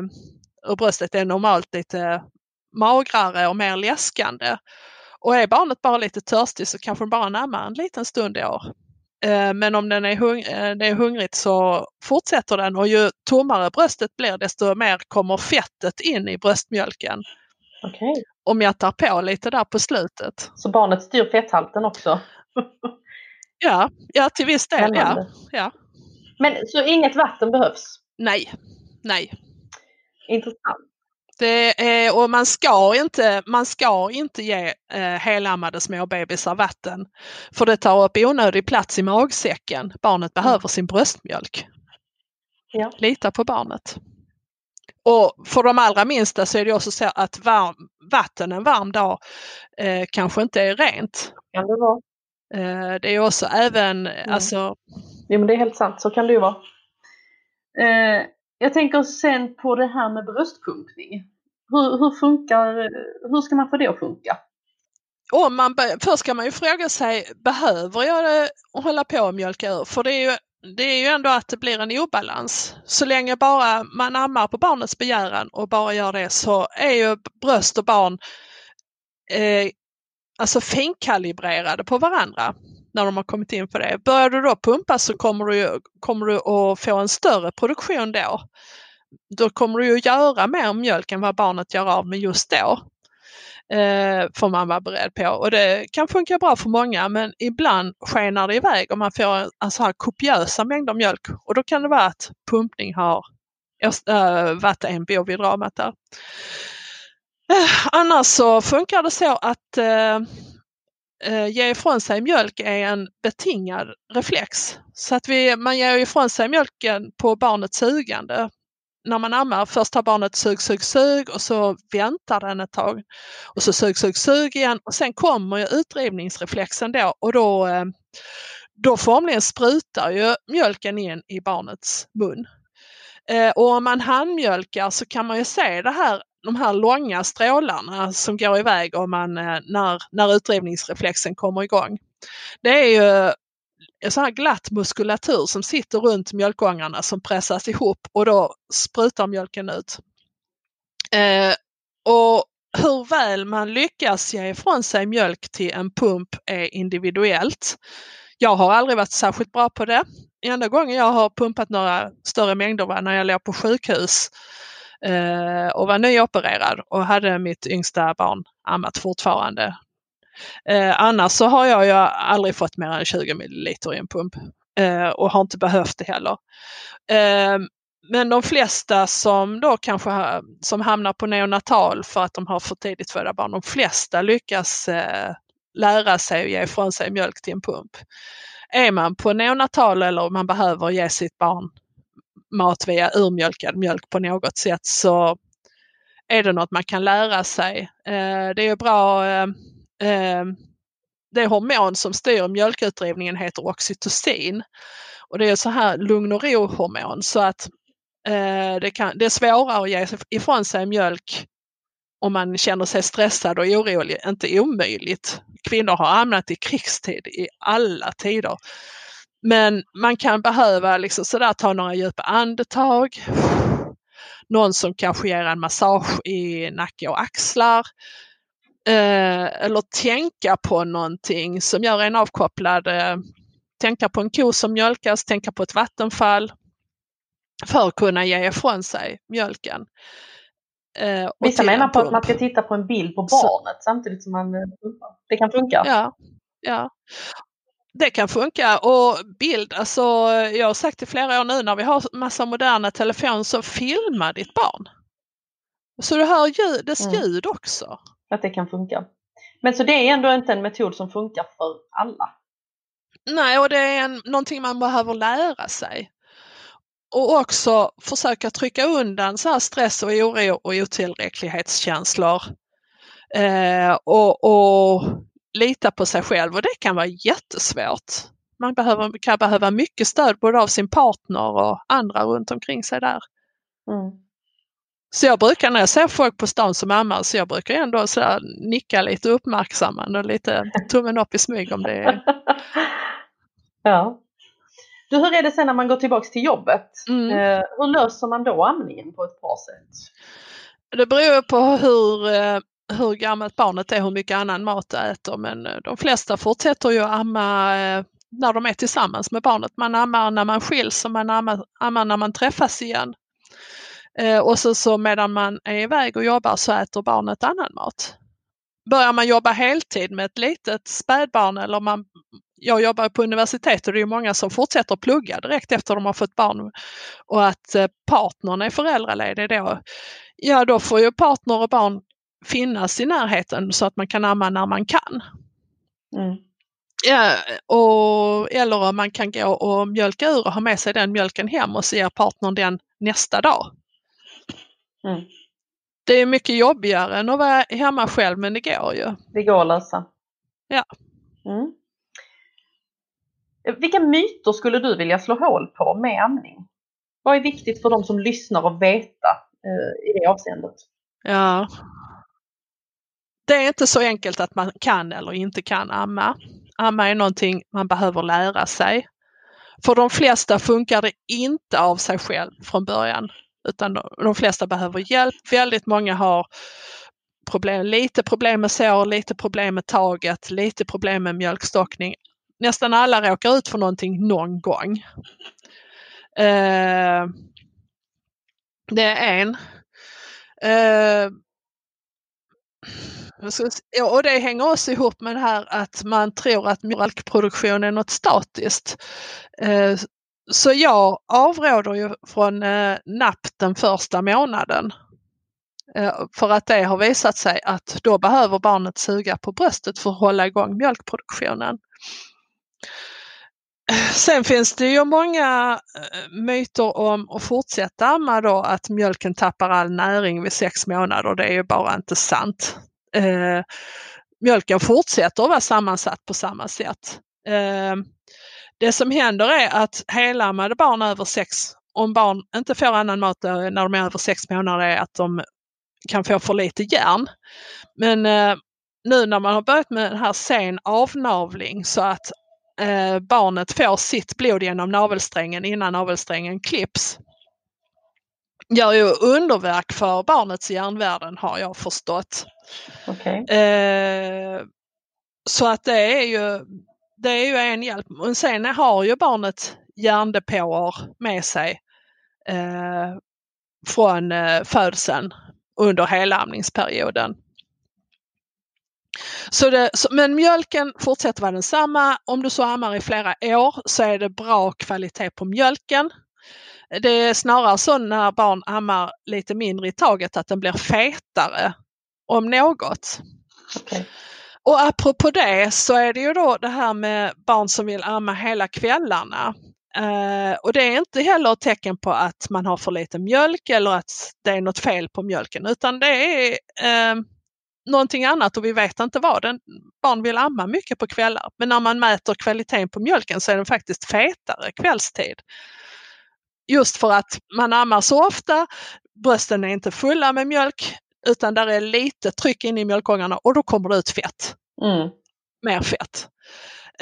ur bröstet är normalt lite magrare och mer läskande. Och är barnet bara lite törstig så kanske den bara nammar en liten stund i år. Eh, men om den är, hung det är hungrigt så fortsätter den och ju tommare bröstet blir desto mer kommer fettet in i bröstmjölken. Okay. Och mättar på lite där på slutet. Så barnet styr fetthalten också? ja, ja, till viss del ja. ja. Men så inget vatten behövs? Nej, nej. Intressant. Det är, och man ska inte, man ska inte ge eh, helammade småbebisar vatten. För det tar upp onödig plats i magsäcken. Barnet behöver sin bröstmjölk. Ja. Lita på barnet. Och för de allra minsta så är det också så att varm, vatten en varm dag eh, kanske inte är rent. Kan det vara. Eh, det är också även, mm. alltså... Jo men det är helt sant, så kan det ju vara. Eh, jag tänker sen på det här med bröstpumpning. Hur, hur, funkar, hur ska man få det att funka? Om man, först ska man ju fråga sig, behöver jag hålla på och mjölka ur? För det är, ju, det är ju ändå att det blir en obalans. Så länge bara man ammar på barnets begäran och bara gör det så är ju bröst och barn eh, alltså finkalibrerade på varandra när de har kommit in på det. Börjar du då pumpa så kommer du, kommer du att få en större produktion då. Då kommer du att göra mer mjölk än vad barnet gör av med just då. Eh, får man vara beredd på och det kan funka bra för många men ibland skenar det iväg och man får alltså här kopiösa mängder mjölk och då kan det vara att pumpning har äh, varit en bov i dramat där. Eh, annars så funkar det så att eh, Eh, ge ifrån sig mjölk är en betingad reflex. Så att vi, man ger ifrån sig mjölken på barnets sugande. När man ammar, först tar barnet sug, sug, sug och så väntar den ett tag. Och så sug, sug, sug igen och sen kommer ju utdrivningsreflexen då och då, eh, då formligen sprutar ju mjölken in i barnets mun. Eh, och om man handmjölkar så kan man ju se det här de här långa strålarna som går iväg om man, eh, när, när utdrivningsreflexen kommer igång. Det är ju en sån här glatt muskulatur som sitter runt mjölkgångarna som pressas ihop och då sprutar mjölken ut. Eh, och hur väl man lyckas ge ifrån sig mjölk till en pump är individuellt. Jag har aldrig varit särskilt bra på det. Enda gången jag har pumpat några större mängder var när jag låg på sjukhus Eh, och var nyopererad och hade mitt yngsta barn ammat fortfarande. Eh, annars så har jag ju aldrig fått mer än 20 milliliter i en pump eh, och har inte behövt det heller. Eh, men de flesta som då kanske ha, som hamnar på neonatal för att de har för tidigt födda barn, de flesta lyckas eh, lära sig att ge ifrån sig mjölk till en pump. Är man på neonatal eller om man behöver ge sitt barn mat via urmjölkad mjölk på något sätt så är det något man kan lära sig. Eh, det är bra eh, eh, det hormon som styr mjölkutdrivningen heter oxytocin. Och det är så här lugn och ro-hormon så att eh, det, kan, det är svårare att ge ifrån sig mjölk om man känner sig stressad och orolig, inte omöjligt. Kvinnor har hamnat i krigstid i alla tider. Men man kan behöva liksom sådär ta några djupa andetag. Någon som kanske ger en massage i nacke och axlar. Eh, eller tänka på någonting som gör en avkopplad. Eh, tänka på en ko som mjölkas, tänka på ett vattenfall. För att kunna ge ifrån sig mjölken. Eh, Vissa menar på att man ska titta på en bild på barnet så, samtidigt som man pumpar. Det kan funka. Ja, ja. Det kan funka och bild, alltså jag har sagt i flera år nu när vi har massa moderna telefoner så filma ditt barn. Så du hör ljud, dess mm. ljud också. Att det kan funka. Men så det är ändå inte en metod som funkar för alla? Nej, och det är en, någonting man behöver lära sig. Och också försöka trycka undan så här stress och oro och otillräcklighetskänslor. Eh, och, och lita på sig själv och det kan vara jättesvårt. Man behöver, kan behöva mycket stöd både av sin partner och andra runt omkring sig där. Mm. Så jag brukar när jag ser folk på stan som ammar så jag brukar ändå så nicka lite uppmärksammande och lite tummen upp i smyg om det är... ja. Du, hur är det sen när man går tillbaks till jobbet? Mm. Eh, hur löser man då amningen på ett bra sätt? Det beror på hur eh, hur gammalt barnet är, hur mycket annan mat det äter. Men eh, de flesta fortsätter ju att amma eh, när de är tillsammans med barnet. Man ammar när man skiljs och man ammar, ammar när man träffas igen. Eh, och så, så medan man är iväg och jobbar så äter barnet annan mat. Börjar man jobba heltid med ett litet spädbarn eller man, jag jobbar på universitet och det är många som fortsätter plugga direkt efter de har fått barn och att partnern är föräldraledig då, ja då får ju partner och barn finnas i närheten så att man kan amma när man kan. Mm. Ja, och, eller om man kan gå och mjölka ur och ha med sig den mjölken hem och så ger partnern den nästa dag. Mm. Det är mycket jobbigare än att vara hemma själv men det går ju. Det går att lösa. Ja. Mm. Vilka myter skulle du vilja slå hål på med amning? Vad är viktigt för de som lyssnar att veta eh, i det avseendet? Ja, det är inte så enkelt att man kan eller inte kan amma. Amma är någonting man behöver lära sig. För de flesta funkar det inte av sig själv från början utan de flesta behöver hjälp. Väldigt många har problem, lite problem med sår, lite problem med taget, lite problem med mjölkstockning. Nästan alla råkar ut för någonting någon gång. Eh, det är en. Eh, och det hänger också ihop med det här att man tror att mjölkproduktion är något statiskt. Eh, så jag avråder ju från eh, napp den första månaden. Eh, för att det har visat sig att då behöver barnet suga på bröstet för att hålla igång mjölkproduktionen. Sen finns det ju många eh, myter om att fortsätta amma då att mjölken tappar all näring vid sex månader. Det är ju bara inte sant eh, mjölken fortsätter att vara sammansatt på samma sätt. Eh, det som händer är att helammade barn över sex, om barn inte får annan mat eh, när de är över sex månader, är att de kan få för lite järn. Men eh, nu när man har börjat med den här sen avnavling så att eh, barnet får sitt blod genom navelsträngen innan navelsträngen klipps gör ju underverk för barnets hjärnvärden har jag förstått. Okay. Eh, så att det är ju det är ju en hjälp. Men sen har ju barnet hjärndepåer med sig eh, från eh, födseln under helamningsperioden. Så det, så, men mjölken fortsätter vara densamma. Om du så ammar i flera år så är det bra kvalitet på mjölken. Det är snarare så när barn ammar lite mindre i taget att den blir fetare om något. Okay. Och apropå det så är det ju då det här med barn som vill amma hela kvällarna. Uh, och det är inte heller ett tecken på att man har för lite mjölk eller att det är något fel på mjölken utan det är uh, någonting annat och vi vet inte vad. Den, barn vill amma mycket på kvällar men när man mäter kvaliteten på mjölken så är den faktiskt fetare kvällstid. Just för att man ammar så ofta, brösten är inte fulla med mjölk utan där är lite tryck in i mjölkångarna och då kommer det ut fett. Mm. Mer fett.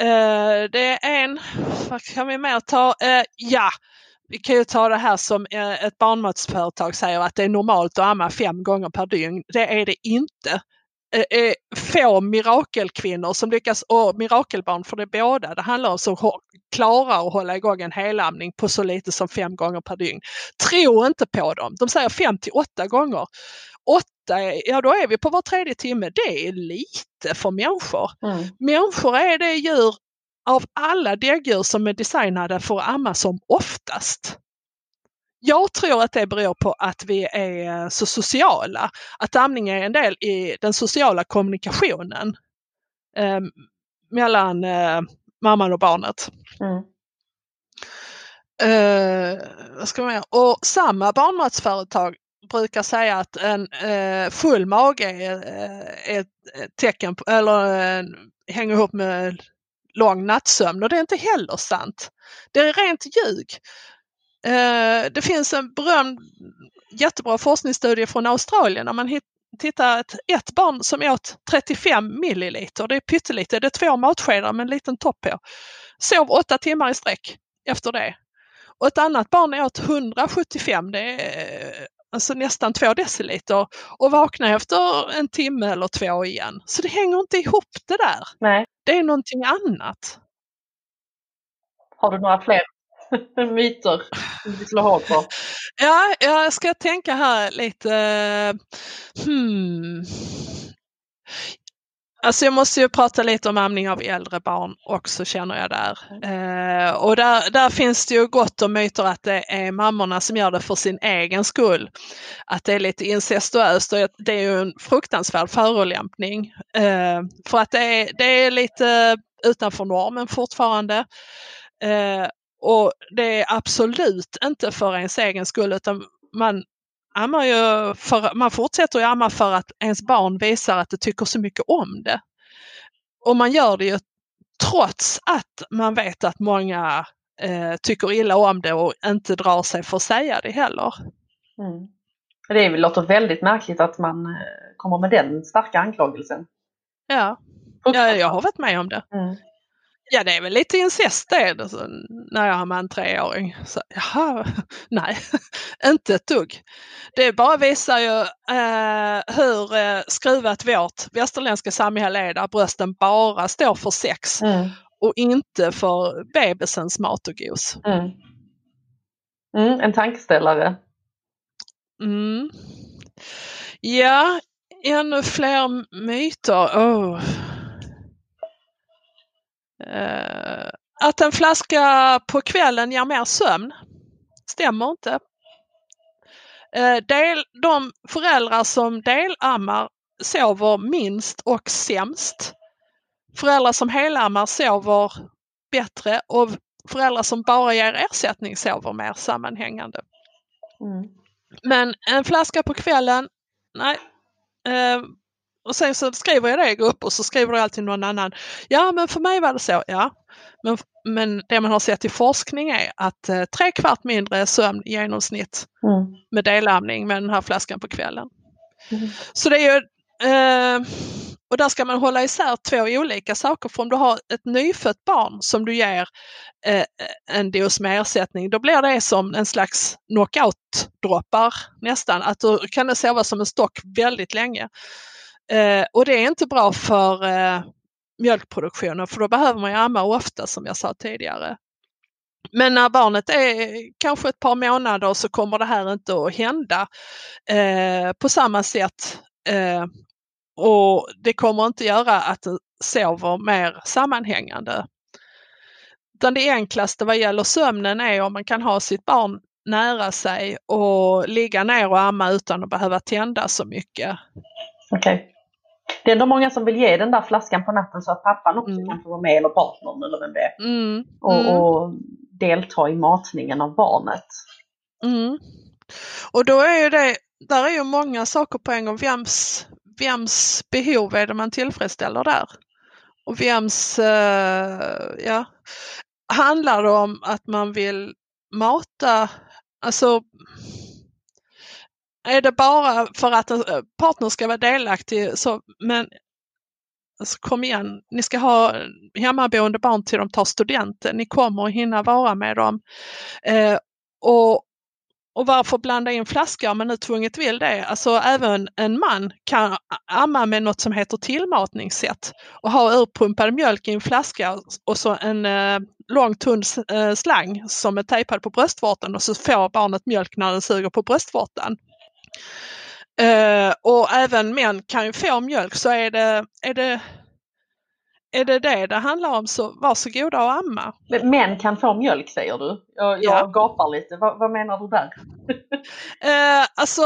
Uh, det är en, vad kan vi mer ta? Uh, ja, vi kan ju ta det här som uh, ett barnmatsföretag säger att det är normalt att amma fem gånger per dygn. Det är det inte. Det är få mirakelkvinnor som lyckas, och mirakelbarn för det är båda, det handlar om som klarar att hålla igång en helamning på så lite som fem gånger per dygn. Tro inte på dem. De säger fem till åtta gånger. Åtta, ja då är vi på var tredje timme. Det är lite för människor. Mm. Människor är det djur av alla däggdjur som är designade för att amma som oftast. Jag tror att det beror på att vi är så sociala. Att amning är en del i den sociala kommunikationen eh, mellan eh, mamman och barnet. Mm. Eh, vad ska man Och samma barnmatsföretag brukar säga att en eh, full mage är, är ett tecken på, eller eh, hänger ihop med lång nattsömn och det är inte heller sant. Det är rent ljug. Eh, det finns en berömd jättebra forskningsstudie från Australien när man tittar ett, ett barn som åt 35 milliliter, det är pyttelite, det är två matskedar med en liten topp på. Sov åtta timmar i sträck efter det. Och ett annat barn åt 175, det är alltså nästan två deciliter och vaknade efter en timme eller två igen. Så det hänger inte ihop det där. Nej. Det är någonting annat. Har du några fler myter som du slår hål på? Ja, jag ska tänka här lite. Hmm. Alltså jag måste ju prata lite om amning av äldre barn också känner jag där. Eh, och där, där finns det ju gott om myter att det är mammorna som gör det för sin egen skull. Att det är lite incestuöst och det är ju en fruktansvärd förolämpning. Eh, för att det är, det är lite utanför normen fortfarande. Eh, och det är absolut inte för ens egen skull utan man ammar ju för, man fortsätter ju amma för att ens barn visar att det tycker så mycket om det. Och man gör det ju trots att man vet att många eh, tycker illa om det och inte drar sig för att säga det heller. Mm. Det låter väldigt märkligt att man eh, kommer med den starka anklagelsen. Ja, ja jag har varit med om det. Mm. Ja, det är väl lite incest det, alltså, när jag har med en treåring. Så, jaha, nej, inte ett dugg. Det bara visar ju eh, hur eh, skruvat vårt västerländska samhälle är där brösten bara står för sex mm. och inte för bebisens mat och gos. Mm. Mm, en tankeställare. Mm. Ja, ännu fler myter. Oh. Uh, att en flaska på kvällen ger mer sömn stämmer inte. Uh, del, de föräldrar som delammar sover minst och sämst. Föräldrar som helammar sover bättre och föräldrar som bara ger ersättning sover mer sammanhängande. Mm. Men en flaska på kvällen, nej. Och sen så skriver jag det i grupp och så skriver det alltid någon annan. Ja men för mig var det så, ja. Men, men det man har sett i forskning är att eh, tre kvart mindre sömn i genomsnitt mm. med delamning med den här flaskan på kvällen. Mm. Så det är ju, eh, och där ska man hålla isär två olika saker. För om du har ett nyfött barn som du ger eh, en dos med ersättning, då blir det som en slags knockout-droppar nästan. Att du kan sova som en stock väldigt länge. Eh, och det är inte bra för eh, mjölkproduktionen för då behöver man ju amma ofta som jag sa tidigare. Men när barnet är kanske ett par månader så kommer det här inte att hända eh, på samma sätt. Eh, och det kommer inte göra att det sover mer sammanhängande. Utan det enklaste vad gäller sömnen är om man kan ha sitt barn nära sig och ligga ner och amma utan att behöva tända så mycket. Okej. Okay. Det är ändå många som vill ge den där flaskan på natten så att pappan också mm. kan få vara med eller partnern eller vem det är. Mm. Och, mm. och, delta i matningen av barnet. Mm. Och då är ju det, där är ju många saker på en gång. Vems, vems behov är det man tillfredsställer där? Och vems, uh, ja, handlar det om att man vill mata, alltså är det bara för att en eh, partner ska vara delaktig så, men alltså, kom igen, ni ska ha hemmaboende barn till de tar studenten, ni kommer att hinna vara med dem. Eh, och och varför blanda in flaskor om man nu tvunget vill det? Alltså även en man kan amma med något som heter tillmatningssätt och ha urpumpad mjölk i en flaska och så en eh, lång tunn eh, slang som är tejpad på bröstvårtan och så får barnet mjölk när den suger på bröstvårtan. Eh, och även män kan ju få mjölk så är det, är det är det det det handlar om så varsågoda och amma. Män kan få mjölk säger du? Jag, ja. jag gapar lite. vad, vad menar du där? eh, alltså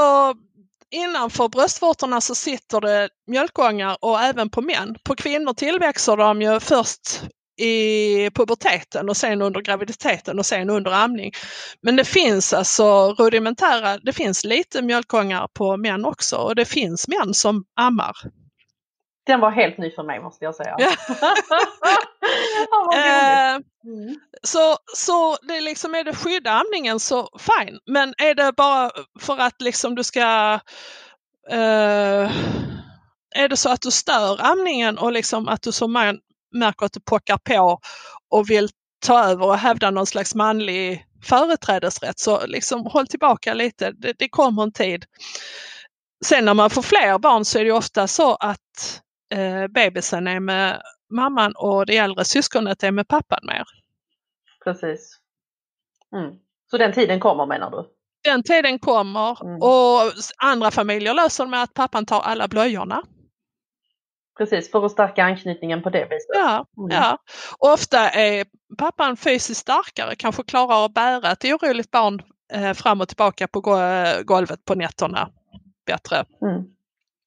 innanför bröstvårtorna så sitter det mjölkgångar och även på män. På kvinnor tillväxer de ju först i puberteten och sen under graviditeten och sen under amning. Men det finns alltså rudimentära, det finns lite mjölkgångar på män också och det finns män som ammar. Den var helt ny för mig måste jag säga. eh, mm. Så, så det liksom är det skydda amningen så fine, men är det bara för att liksom du ska eh, är det så att du stör amningen och liksom att du som man märker att du pockar på och vill ta över och hävda någon slags manlig företrädesrätt så liksom håll tillbaka lite, det, det kommer en tid. Sen när man får fler barn så är det ofta så att eh, bebisen är med mamman och det äldre syskonet är med pappan mer. Precis. Mm. Så den tiden kommer menar du? Den tiden kommer mm. och andra familjer löser med att pappan tar alla blöjorna. Precis, för att stärka anknytningen på det viset. Ja, mm. ja. Och ofta är pappan fysiskt starkare, kanske klarar att bära ett oroligt barn eh, fram och tillbaka på golvet på nätterna bättre. Mm.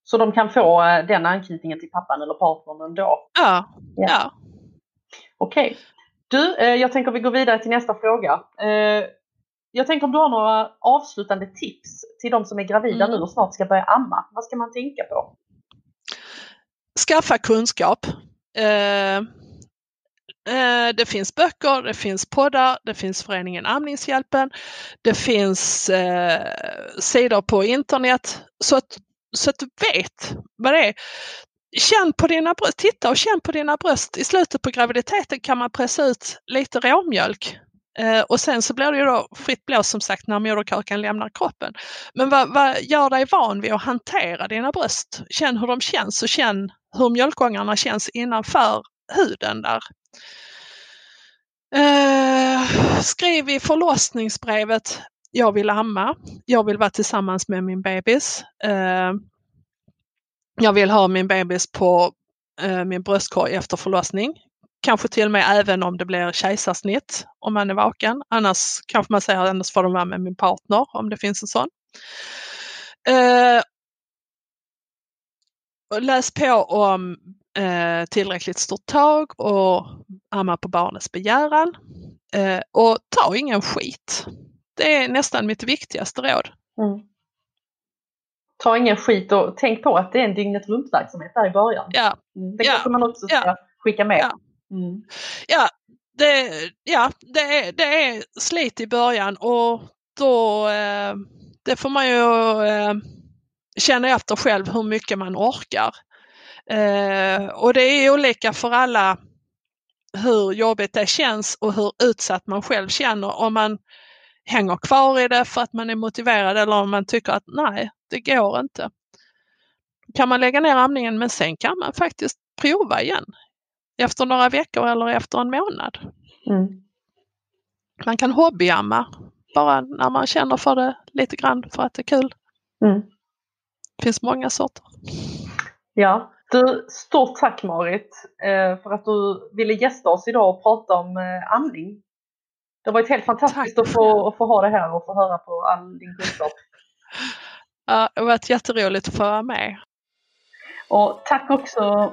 Så de kan få eh, den anknytningen till pappan eller partnern ändå? Ja. ja. ja. Okej. Okay. Du, eh, jag tänker vi går vidare till nästa fråga. Jag tänker om du har några avslutande tips till de som är gravida mm. nu och snart ska börja amma. Vad ska man tänka på? Skaffa kunskap. Eh, eh, det finns böcker, det finns poddar, det finns föreningen Amningshjälpen, det finns eh, sidor på internet. Så att så att du vet vad det är. Känn på dina bröst, titta och känn på dina bröst. I slutet på graviditeten kan man pressa ut lite råmjölk eh, och sen så blir det ju då fritt blås som sagt när moderkakan lämnar kroppen. Men vad, vad gör dig van vid att hantera dina bröst? Känn hur de känns och känn hur mjölkgångarna känns innanför huden där. Eh, skriv i förlossningsbrevet jag vill amma, jag vill vara tillsammans med min bebis. Eh, jag vill ha min bebis på eh, min bröstkorg efter förlossning. Kanske till och med även om det blir kejsarsnitt om man är vaken. Annars kanske man säger annars får de vara med min partner om det finns en sån. Eh, läs på om eh, tillräckligt stort tag och amma på barnets begäran. Eh, och ta ingen skit. Det är nästan mitt viktigaste råd. Mm. Ta ingen skit och tänk på att det är en dygnet runt verksamhet där i början. Ja. Mm. Det kanske man också ska ja. skicka med. Ja, mm. ja, det, ja det, är, det är slit i början och då eh, det får man ju eh, känna efter själv hur mycket man orkar. Eh, och det är olika för alla hur jobbigt det känns och hur utsatt man själv känner. Om man hänger kvar i det för att man är motiverad eller om man tycker att nej, det går inte. Kan man lägga ner amningen men sen kan man faktiskt prova igen efter några veckor eller efter en månad. Mm. Man kan hobbyamma bara när man känner för det lite grann för att det är kul. Mm. Det finns många sorter. Ja, du, stort tack Marit eh, för att du ville gästa oss idag och prata om eh, amning. Det har varit helt fantastiskt att få, att få ha det här och få höra på all din kunskap. Ja, det har varit jätteroligt att få vara med. Och tack också,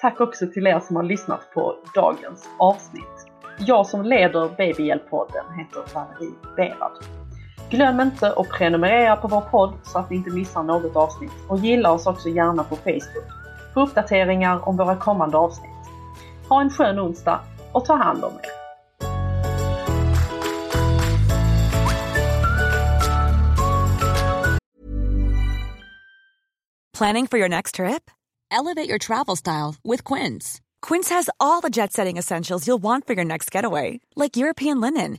tack också till er som har lyssnat på dagens avsnitt. Jag som leder Babyhjälp-podden heter Valerie Berad. Glöm inte att prenumerera på vår podd så att ni inte missar något avsnitt och gilla oss också gärna på Facebook för uppdateringar om våra kommande avsnitt. Ha en skön onsdag och ta hand om er! Planning for your next trip? Elevate your travel style with Quince. Quince has all the jet setting essentials you'll want for your next getaway, like European linen,